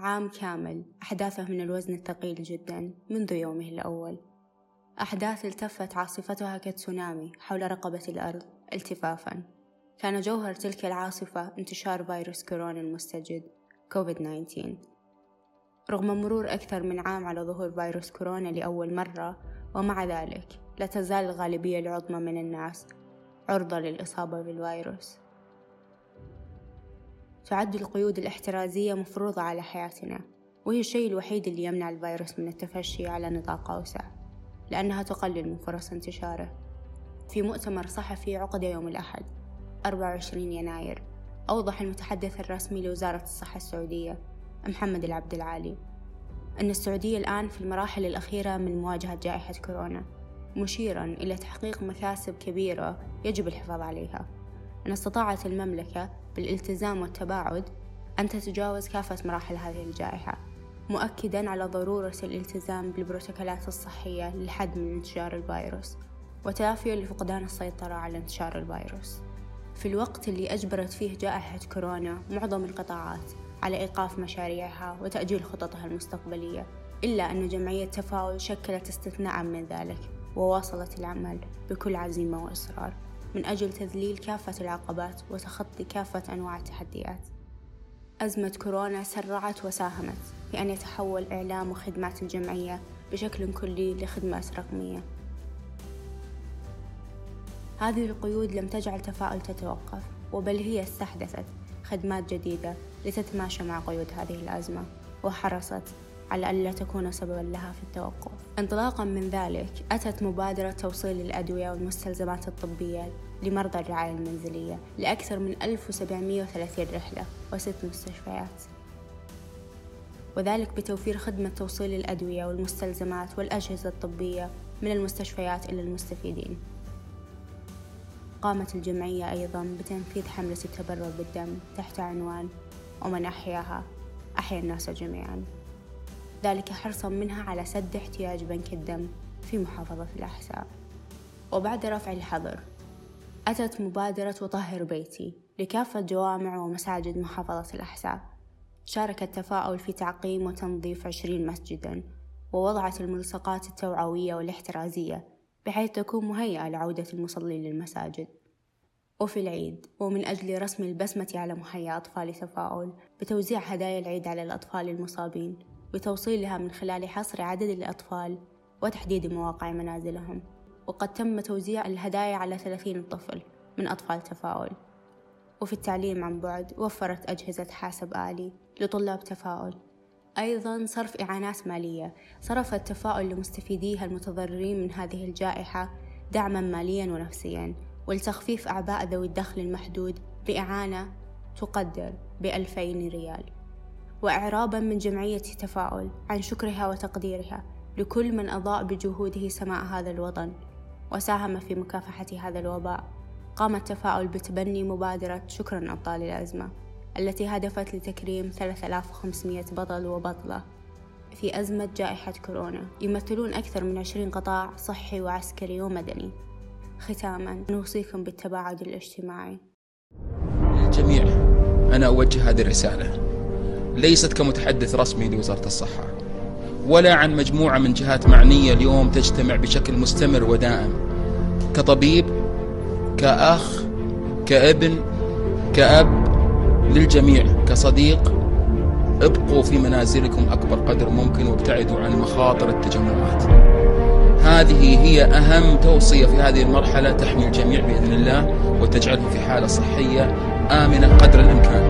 عام كامل أحداثه من الوزن الثقيل جدا منذ يومه الأول. أحداث التفت عاصفتها كتسونامي حول رقبة الأرض التفافا. كان جوهر تلك العاصفة انتشار فيروس كورونا المستجد كوفيد 19 رغم مرور أكثر من عام على ظهور فيروس كورونا لأول مرة ومع ذلك لا تزال الغالبية العظمى من الناس عرضة للإصابة بالفيروس. تعد القيود الاحترازية مفروضة على حياتنا وهي الشيء الوحيد اللي يمنع الفيروس من التفشي على نطاق أوسع لأنها تقلل من فرص انتشاره. في مؤتمر صحفي عقد يوم الأحد 24 يناير أوضح المتحدث الرسمي لوزارة الصحة السعودية محمد العبد العالي أن السعودية الآن في المراحل الأخيرة من مواجهة جائحة كورونا مشيرا إلى تحقيق مكاسب كبيرة يجب الحفاظ عليها. أن استطاعت المملكة بالالتزام والتباعد أن تتجاوز كافة مراحل هذه الجائحة مؤكدا على ضرورة الالتزام بالبروتوكولات الصحية للحد من انتشار الفيروس وتلافيا لفقدان السيطرة على انتشار الفيروس. في الوقت اللي أجبرت فيه جائحة كورونا معظم القطاعات على إيقاف مشاريعها وتأجيل خططها المستقبلية إلا أن جمعية تفاؤل شكلت استثناء من ذلك وواصلت العمل بكل عزيمة وإصرار. من أجل تذليل كافة العقبات وتخطي كافة أنواع التحديات. أزمة كورونا سرعت وساهمت في أن يتحول إعلام وخدمات الجمعية بشكل كلي لخدمات رقمية. هذه القيود لم تجعل تفاؤل تتوقف وبل هي استحدثت خدمات جديدة لتتماشى مع قيود هذه الأزمة وحرصت على ألا تكون سببا لها في التوقف. انطلاقا من ذلك أتت مبادرة توصيل الأدوية والمستلزمات الطبية لمرضى الرعاية المنزلية لأكثر من 1730 رحلة وست مستشفيات. وذلك بتوفير خدمة توصيل الأدوية والمستلزمات والأجهزة الطبية من المستشفيات إلى المستفيدين. قامت الجمعية أيضا بتنفيذ حملة التبرع بالدم تحت عنوان ومن أحياها أحيا الناس جميعا ذلك حرصا منها على سد احتياج بنك الدم في محافظة الأحساء وبعد رفع الحظر أتت مبادرة وطهر بيتي لكافة جوامع ومساجد محافظة الأحساء شارك التفاؤل في تعقيم وتنظيف عشرين مسجدا ووضعت الملصقات التوعوية والإحترازية بحيث تكون مهيئة لعودة المصلين للمساجد. وفي العيد ومن أجل رسم البسمة على محيا أطفال تفاؤل بتوزيع هدايا العيد على الأطفال المصابين. وتوصيلها من خلال حصر عدد الأطفال وتحديد مواقع منازلهم. وقد تم توزيع الهدايا على 30 طفل من أطفال تفاؤل. وفي التعليم عن بعد وفرت أجهزة حاسب آلي لطلاب تفاؤل. أيضا صرف إعانات مالية. صرف التفاؤل لمستفيديها المتضررين من هذه الجائحة دعما ماليا ونفسيا. ولتخفيف أعباء ذوي الدخل المحدود بإعانة تقدر بألفين ريال. وإعرابا من جمعية تفاؤل عن شكرها وتقديرها لكل من أضاء بجهوده سماء هذا الوطن وساهم في مكافحة هذا الوباء. قام التفاؤل بتبني مبادرة شكرا أبطال الأزمة التي هدفت لتكريم 3500 بطل وبطلة. في أزمة جائحة كورونا يمثلون أكثر من 20 قطاع صحي وعسكري ومدني. ختاما نوصيكم بالتباعد الاجتماعي. للجميع أنا أوجه هذه الرسالة. ليست كمتحدث رسمي لوزارة الصحة ولا عن مجموعة من جهات معنية اليوم تجتمع بشكل مستمر ودائم كطبيب كأخ كابن كأب للجميع كصديق. ابقوا في منازلكم أكبر قدر ممكن وابتعدوا عن مخاطر التجمعات. هذه هي أهم توصية في هذه المرحلة تحمي الجميع بإذن الله وتجعلهم في حالة صحية آمنة قدر الإمكان.